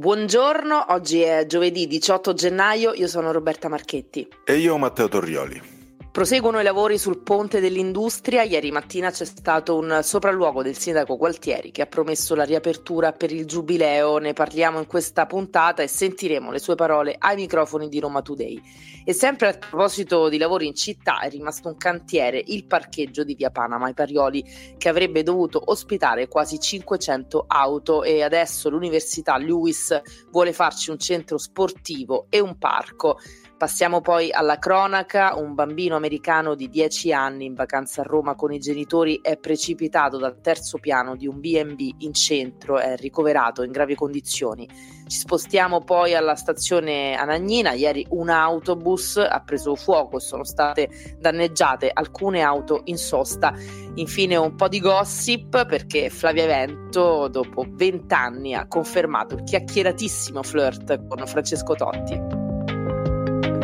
Buongiorno, oggi è giovedì 18 gennaio, io sono Roberta Marchetti. E io Matteo Torrioli. Proseguono i lavori sul ponte dell'industria. Ieri mattina c'è stato un sopralluogo del sindaco Gualtieri che ha promesso la riapertura per il giubileo. Ne parliamo in questa puntata e sentiremo le sue parole ai microfoni di Roma Today. E sempre a proposito di lavori in città, è rimasto un cantiere, il parcheggio di via Panama ai Parioli, che avrebbe dovuto ospitare quasi 500 auto e adesso l'Università Lewis vuole farci un centro sportivo e un parco. Passiamo poi alla cronaca. Un bambino americano di 10 anni in vacanza a Roma con i genitori è precipitato dal terzo piano di un BB in centro, è ricoverato in gravi condizioni. Ci spostiamo poi alla stazione Anagnina. Ieri un autobus ha preso fuoco e sono state danneggiate alcune auto in sosta. Infine un po' di gossip perché Flavia Vento dopo 20 anni ha confermato il chiacchieratissimo flirt con Francesco Totti.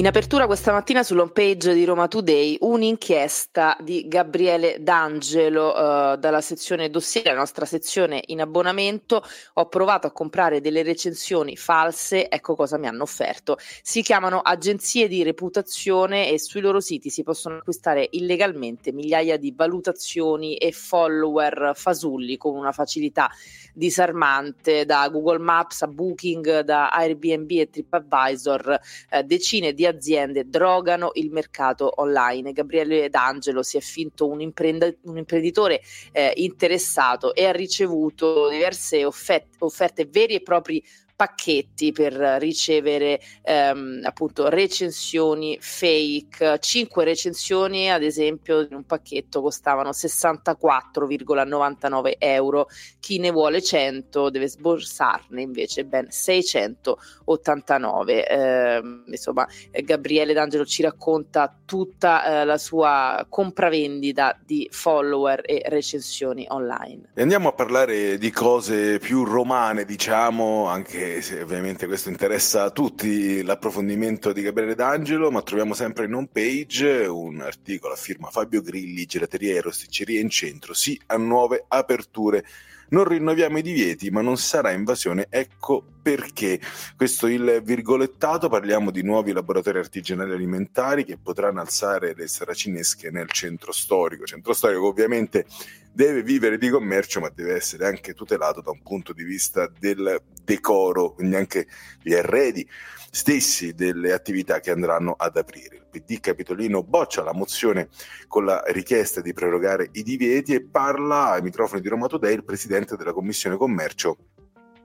In apertura questa mattina sull'home page di Roma Today un'inchiesta di Gabriele D'Angelo eh, dalla sezione dossier, la nostra sezione in abbonamento. Ho provato a comprare delle recensioni false, ecco cosa mi hanno offerto. Si chiamano agenzie di reputazione e sui loro siti si possono acquistare illegalmente migliaia di valutazioni e follower fasulli con una facilità disarmante da Google Maps a Booking, da Airbnb e TripAdvisor, eh, decine di aziende drogano il mercato online. Gabriele D'Angelo si è finto un, imprend- un imprenditore eh, interessato e ha ricevuto diverse offerte, offerte veri e propri pacchetti per ricevere ehm, appunto recensioni fake. Cinque recensioni, ad esempio, in un pacchetto costavano 64,99 euro. Chi ne vuole 100 deve sborsarne invece ben 689. Eh, insomma, Gabriele D'Angelo ci racconta tutta eh, la sua compravendita di follower e recensioni online. E andiamo a parlare di cose più romane, diciamo, anche ovviamente questo interessa a tutti, l'approfondimento di Gabriele D'Angelo, ma troviamo sempre in home page un articolo a firma Fabio Grilli, gelateria e rosticceria in centro, sì a nuove aperture. Non rinnoviamo i divieti, ma non sarà invasione. Ecco perché. Questo il virgolettato. Parliamo di nuovi laboratori artigianali alimentari che potranno alzare le saracinesche nel centro storico. Centro storico, ovviamente, deve vivere di commercio, ma deve essere anche tutelato da un punto di vista del decoro, quindi anche gli arredi stessi delle attività che andranno ad aprire. Il PD Capitolino boccia la mozione con la richiesta di prorogare i divieti e parla ai microfoni di Roma Today il presidente della Commissione Commercio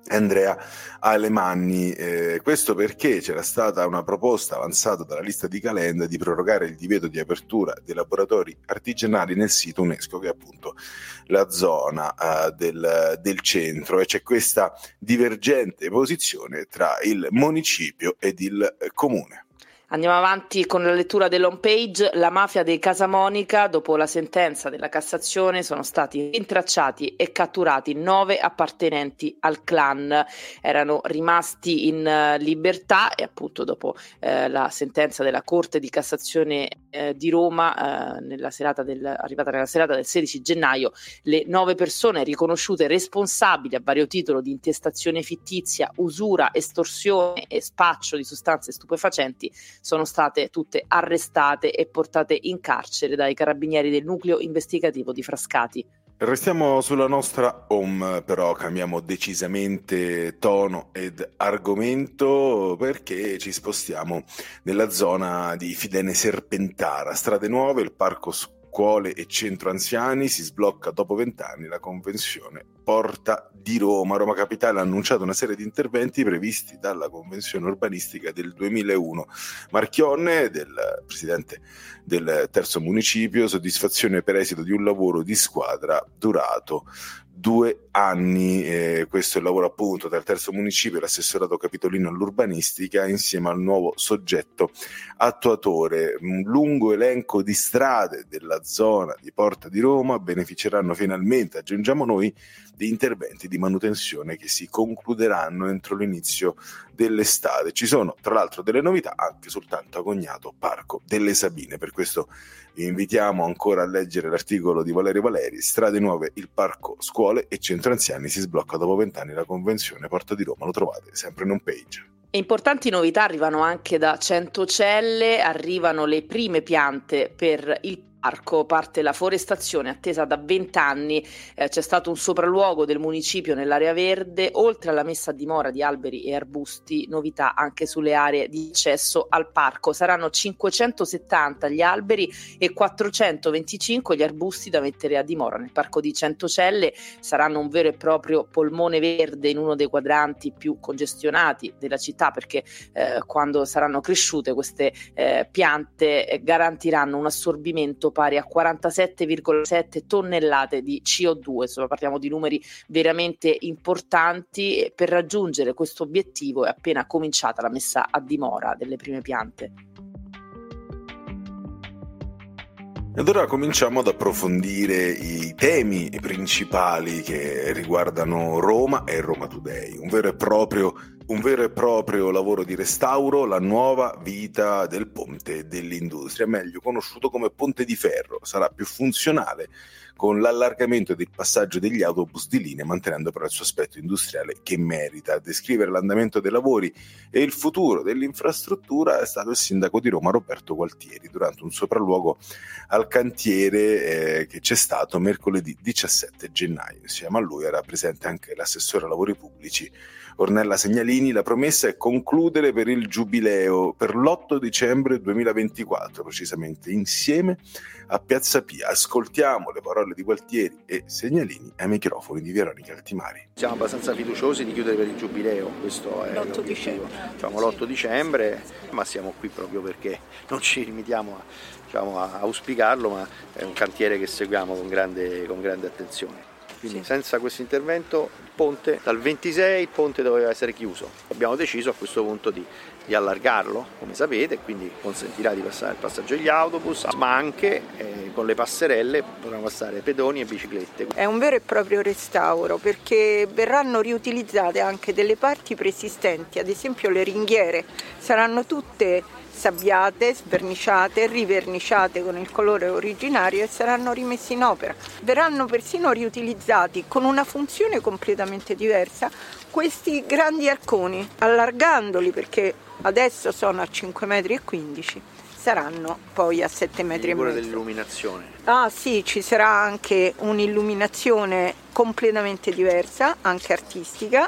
Andrea Alemanni. Eh, questo perché c'era stata una proposta avanzata dalla lista di Calenda di prorogare il divieto di apertura dei laboratori artigianali nel sito UNESCO, che è appunto la zona eh, del, del, centro, e c'è questa divergente posizione tra il municipio ed il comune. Andiamo avanti con la lettura dell'home page. La mafia dei Casamonica, dopo la sentenza della Cassazione, sono stati rintracciati e catturati nove appartenenti al clan. Erano rimasti in uh, libertà e appunto dopo uh, la sentenza della Corte di Cassazione uh, di Roma, nella del, arrivata nella serata del 16 gennaio, le nove persone riconosciute responsabili a vario titolo di intestazione fittizia, usura, estorsione e spaccio di sostanze stupefacenti sono state tutte arrestate e portate in carcere dai carabinieri del nucleo investigativo di Frascati. Restiamo sulla nostra home, però cambiamo decisamente tono ed argomento perché ci spostiamo nella zona di Fidene Serpentara, strade nuove, il parco scuole e centro anziani si sblocca dopo vent'anni la convenzione Porta di Roma. Roma Capitale ha annunciato una serie di interventi previsti dalla convenzione urbanistica del 2001. Marchionne, del presidente del terzo municipio, soddisfazione per esito di un lavoro di squadra durato due anni. Eh, questo è il lavoro appunto tra terzo municipio e l'assessorato capitolino all'urbanistica insieme al nuovo soggetto attuatore. Un lungo elenco di strade della zona di Porta di Roma beneficeranno finalmente, aggiungiamo noi, di interventi di manutenzione che si concluderanno entro l'inizio dell'estate. Ci sono tra l'altro delle novità anche sul tanto agognato Parco delle Sabine, per questo vi invitiamo ancora a leggere l'articolo di Valerio Valeri, Strade Nuove, il Parco Scuole e Centro Anziani si sblocca dopo vent'anni la convenzione Porta di Roma, lo trovate sempre in home page. Importanti novità arrivano anche da Centocelle, arrivano le prime piante per il parco parte la forestazione attesa da 20 anni, eh, c'è stato un sopralluogo del municipio nell'area verde, oltre alla messa a dimora di alberi e arbusti, novità anche sulle aree di accesso al parco. Saranno 570 gli alberi e 425 gli arbusti da mettere a dimora nel parco di Centocelle, saranno un vero e proprio polmone verde in uno dei quadranti più congestionati della città perché eh, quando saranno cresciute queste eh, piante eh, garantiranno un assorbimento pari a 47,7 tonnellate di CO2, insomma parliamo di numeri veramente importanti per raggiungere questo obiettivo è appena cominciata la messa a dimora delle prime piante. Ed ora cominciamo ad approfondire i temi principali che riguardano Roma e Roma Today, un vero e proprio un vero e proprio lavoro di restauro, la nuova vita del ponte dell'industria, meglio conosciuto come ponte di ferro, sarà più funzionale con l'allargamento del passaggio degli autobus di linea, mantenendo però il suo aspetto industriale che merita. A descrivere l'andamento dei lavori e il futuro dell'infrastruttura è stato il sindaco di Roma Roberto Gualtieri durante un sopralluogo al cantiere eh, che c'è stato mercoledì 17 gennaio. Insieme a lui era presente anche l'assessore ai lavori pubblici Ornella Segnalini, la promessa è concludere per il giubileo per l'8 dicembre 2024, precisamente insieme a Piazza Pia. Ascoltiamo le parole di Gualtieri e Segnalini ai microfoni di Veronica Altimari. Siamo abbastanza fiduciosi di chiudere per il giubileo, questo è l'8 dicembre. Diciamo l'8 dicembre, ma siamo qui proprio perché non ci limitiamo a, diciamo, a auspicarlo, ma è un cantiere che seguiamo con grande, con grande attenzione. Quindi sì. senza questo intervento il ponte, dal 26 il ponte doveva essere chiuso. Abbiamo deciso a questo punto di, di allargarlo, come sapete, quindi consentirà di passare il passaggio degli autobus, ma anche eh, con le passerelle potranno passare pedoni e biciclette. È un vero e proprio restauro perché verranno riutilizzate anche delle parti preesistenti, ad esempio le ringhiere saranno tutte sabbiate, sverniciate, riverniciate con il colore originario e saranno rimessi in opera. Verranno persino riutilizzati con una funzione completamente diversa questi grandi arconi, allargandoli perché adesso sono a 5,15 metri saranno poi a 7 metri e mezzo. dell'illuminazione. Ah sì, ci sarà anche un'illuminazione completamente diversa, anche artistica,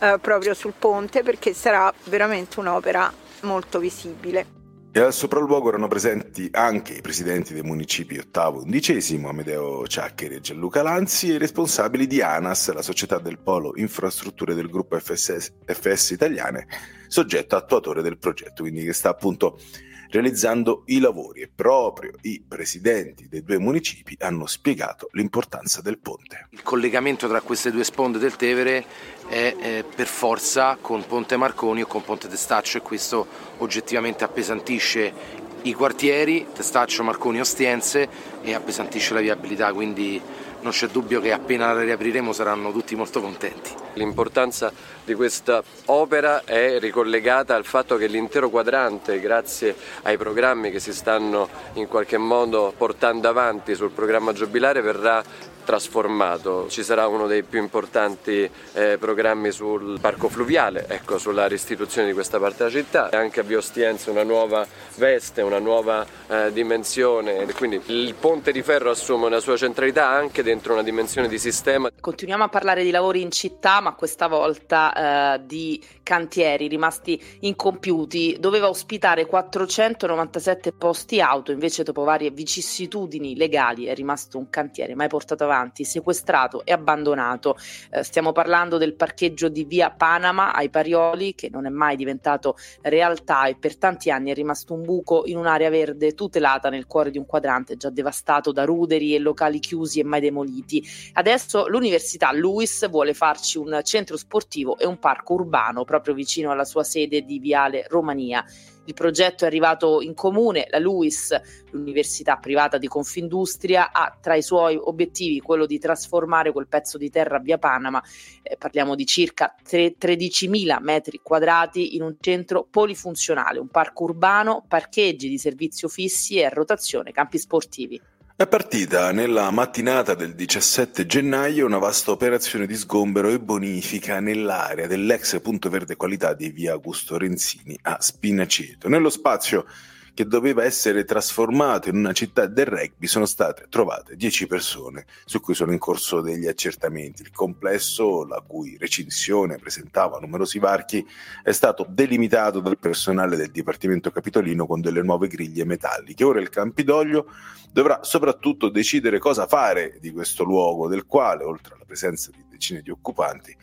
eh, proprio sul ponte perché sarà veramente un'opera molto visibile. E al sopralluogo erano presenti anche i presidenti dei municipi ottavo e undicesimo, Amedeo Ciaccheri e Gianluca Lanzi, e i responsabili di ANAS, la società del polo infrastrutture del gruppo FS, FS Italiane, soggetto attuatore del progetto, quindi che sta appunto realizzando i lavori e proprio i presidenti dei due municipi hanno spiegato l'importanza del ponte. Il collegamento tra queste due sponde del Tevere è eh, per forza con Ponte Marconi o con Ponte Testaccio e questo oggettivamente appesantisce i quartieri, Testaccio, Marconi, Ostiense e appesantisce la viabilità, quindi non c'è dubbio che appena la riapriremo saranno tutti molto contenti. L'importanza di questa opera è ricollegata al fatto che l'intero quadrante, grazie ai programmi che si stanno in qualche modo portando avanti sul programma giubilare, verrà trasformato. Ci sarà uno dei più importanti eh, programmi sul parco fluviale, ecco, sulla restituzione di questa parte della città. Anche a Biostiense una nuova veste, una nuova eh, dimensione. Quindi il ponte di ferro assume una sua centralità anche dentro una dimensione di sistema. Continuiamo a parlare di lavori in città, ma questa volta eh, di cantieri rimasti incompiuti. Doveva ospitare 497 posti auto, invece dopo varie vicissitudini legali è rimasto un cantiere mai portato avanti sequestrato e abbandonato. Eh, stiamo parlando del parcheggio di via Panama ai Parioli, che non è mai diventato realtà e per tanti anni è rimasto un buco in un'area verde tutelata nel cuore di un quadrante già devastato da ruderi e locali chiusi e mai demoliti. Adesso l'Università Lewis vuole farci un centro sportivo e un parco urbano proprio vicino alla sua sede di Viale Romania. Il progetto è arrivato in comune, la LUIS, l'università privata di Confindustria, ha tra i suoi obiettivi quello di trasformare quel pezzo di terra via Panama, eh, parliamo di circa 13.000 metri quadrati, in un centro polifunzionale, un parco urbano, parcheggi di servizio fissi e a rotazione campi sportivi. È partita nella mattinata del 17 gennaio una vasta operazione di sgombero e bonifica nell'area dell'ex punto verde qualità di via Augusto Renzini a Spinaceto. Nello spazio che doveva essere trasformato in una città del rugby, sono state trovate 10 persone su cui sono in corso degli accertamenti. Il complesso, la cui recinzione presentava numerosi varchi, è stato delimitato dal personale del Dipartimento Capitolino con delle nuove griglie metalliche. Ora il Campidoglio dovrà soprattutto decidere cosa fare di questo luogo, del quale, oltre alla presenza di decine di occupanti,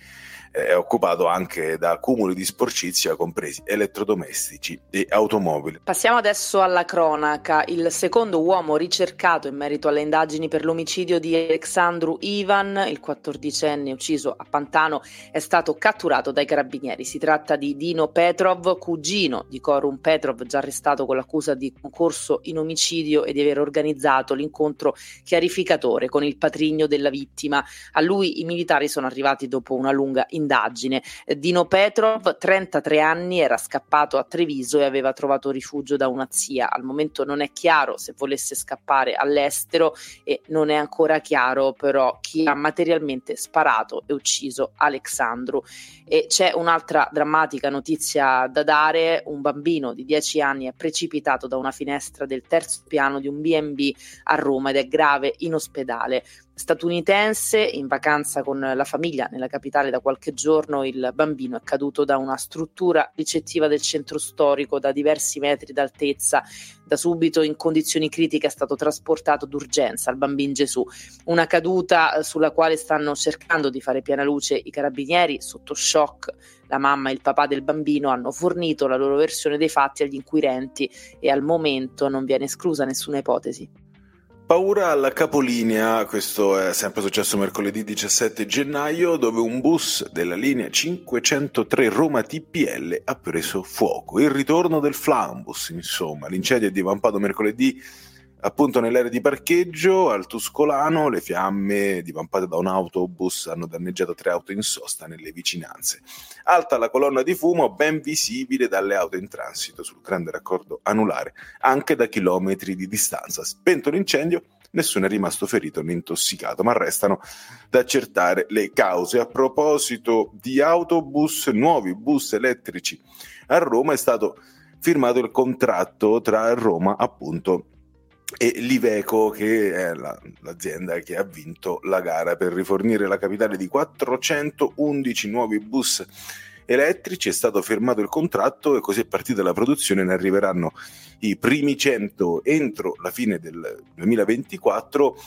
è occupato anche da accumuli di sporcizia compresi elettrodomestici e automobili. Passiamo adesso alla cronaca. Il secondo uomo ricercato in merito alle indagini per l'omicidio di Alexandru Ivan, il quattordicenne ucciso a Pantano, è stato catturato dai carabinieri. Si tratta di Dino Petrov, cugino di Korun Petrov, già arrestato con l'accusa di concorso in omicidio e di aver organizzato l'incontro chiarificatore con il patrigno della vittima. A lui i militari sono arrivati dopo una lunga indagine indagine. Dino Petrov, 33 anni, era scappato a Treviso e aveva trovato rifugio da una zia. Al momento non è chiaro se volesse scappare all'estero e non è ancora chiaro però chi ha materialmente sparato e ucciso Alexandru. E c'è un'altra drammatica notizia da dare, un bambino di 10 anni è precipitato da una finestra del terzo piano di un B&B a Roma ed è grave in ospedale statunitense in vacanza con la famiglia nella capitale da qualche giorno il bambino è caduto da una struttura ricettiva del centro storico da diversi metri d'altezza. Da subito in condizioni critiche è stato trasportato d'urgenza al bambino Gesù. Una caduta eh, sulla quale stanno cercando di fare piena luce i carabinieri. Sotto shock la mamma e il papà del bambino hanno fornito la loro versione dei fatti agli inquirenti e al momento non viene esclusa nessuna ipotesi Paura alla capolinea, questo è sempre successo mercoledì 17 gennaio, dove un bus della linea 503 Roma TPL ha preso fuoco. Il ritorno del Flambus, insomma, l'incendio è divampato mercoledì Appunto nell'area di parcheggio al Tuscolano le fiamme divampate da un autobus hanno danneggiato tre auto in sosta nelle vicinanze. Alta la colonna di fumo ben visibile dalle auto in transito sul grande raccordo anulare, anche da chilometri di distanza. Spento l'incendio, nessuno è rimasto ferito né intossicato, ma restano da accertare le cause. A proposito di autobus, nuovi bus elettrici a Roma è stato firmato il contratto tra Roma appunto e l'Iveco che è la, l'azienda che ha vinto la gara per rifornire la capitale di 411 nuovi bus elettrici. È stato firmato il contratto e così è partita la produzione. Ne arriveranno i primi 100 entro la fine del 2024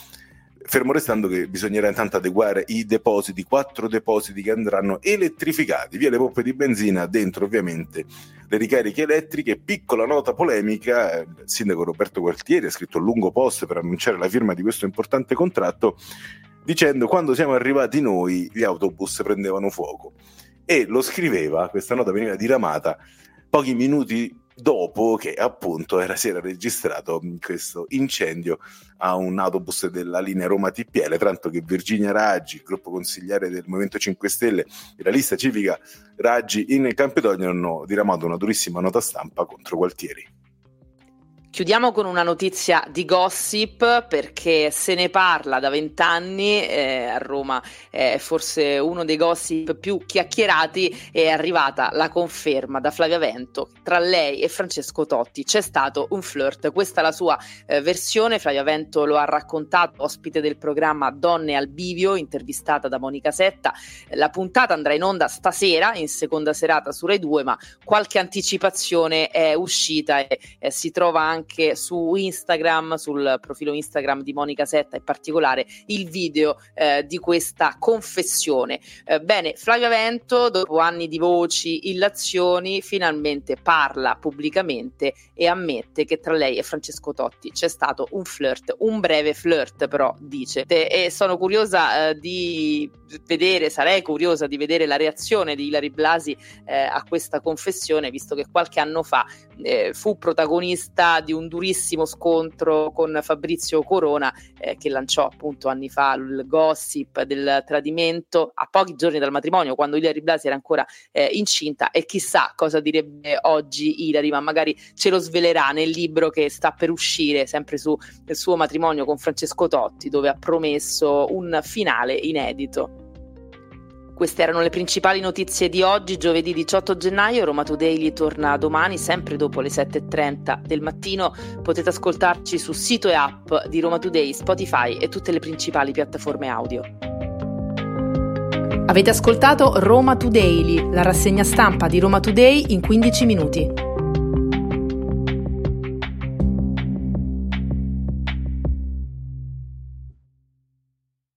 fermo restando che bisognerà intanto adeguare i depositi, quattro depositi che andranno elettrificati via le pompe di benzina, dentro ovviamente le ricariche elettriche. Piccola nota polemica, il sindaco Roberto Gualtieri ha scritto un lungo post per annunciare la firma di questo importante contratto dicendo quando siamo arrivati noi gli autobus prendevano fuoco e lo scriveva, questa nota veniva diramata pochi minuti dopo che appunto era, si era registrato questo incendio a un autobus della linea Roma TPL, tanto che Virginia Raggi, gruppo consigliere del Movimento 5 Stelle e la lista civica Raggi in Campidoglio hanno diramato una durissima nota stampa contro Gualtieri. Chiudiamo con una notizia di gossip perché se ne parla da vent'anni eh, a Roma, è forse uno dei gossip più chiacchierati, è arrivata la conferma da Flavia Vento tra lei e Francesco Totti c'è stato un flirt. Questa è la sua eh, versione, Flavia Vento lo ha raccontato, ospite del programma Donne al Bivio, intervistata da Monica Setta. La puntata andrà in onda stasera, in seconda serata su Rai 2, ma qualche anticipazione è uscita e eh, si trova anche anche su Instagram, sul profilo Instagram di Monica Setta in particolare, il video eh, di questa confessione. Eh, bene, Flavia Vento, dopo anni di voci, illazioni, finalmente parla pubblicamente e ammette che tra lei e Francesco Totti c'è stato un flirt, un breve flirt però, dice. E sono curiosa eh, di vedere, sarei curiosa di vedere la reazione di Ilari Blasi eh, a questa confessione, visto che qualche anno fa eh, fu protagonista di un durissimo scontro con Fabrizio Corona eh, che lanciò appunto anni fa il gossip del tradimento a pochi giorni dal matrimonio quando Ilari Blasi era ancora eh, incinta e chissà cosa direbbe oggi Ilari ma magari ce lo svelerà nel libro che sta per uscire sempre sul suo matrimonio con Francesco Totti dove ha promesso un finale inedito. Queste erano le principali notizie di oggi, giovedì 18 gennaio. Roma Today torna domani, sempre dopo le 7.30 del mattino. Potete ascoltarci su sito e app di Roma Today, Spotify e tutte le principali piattaforme audio. Avete ascoltato Roma Today, la rassegna stampa di Roma Today in 15 minuti.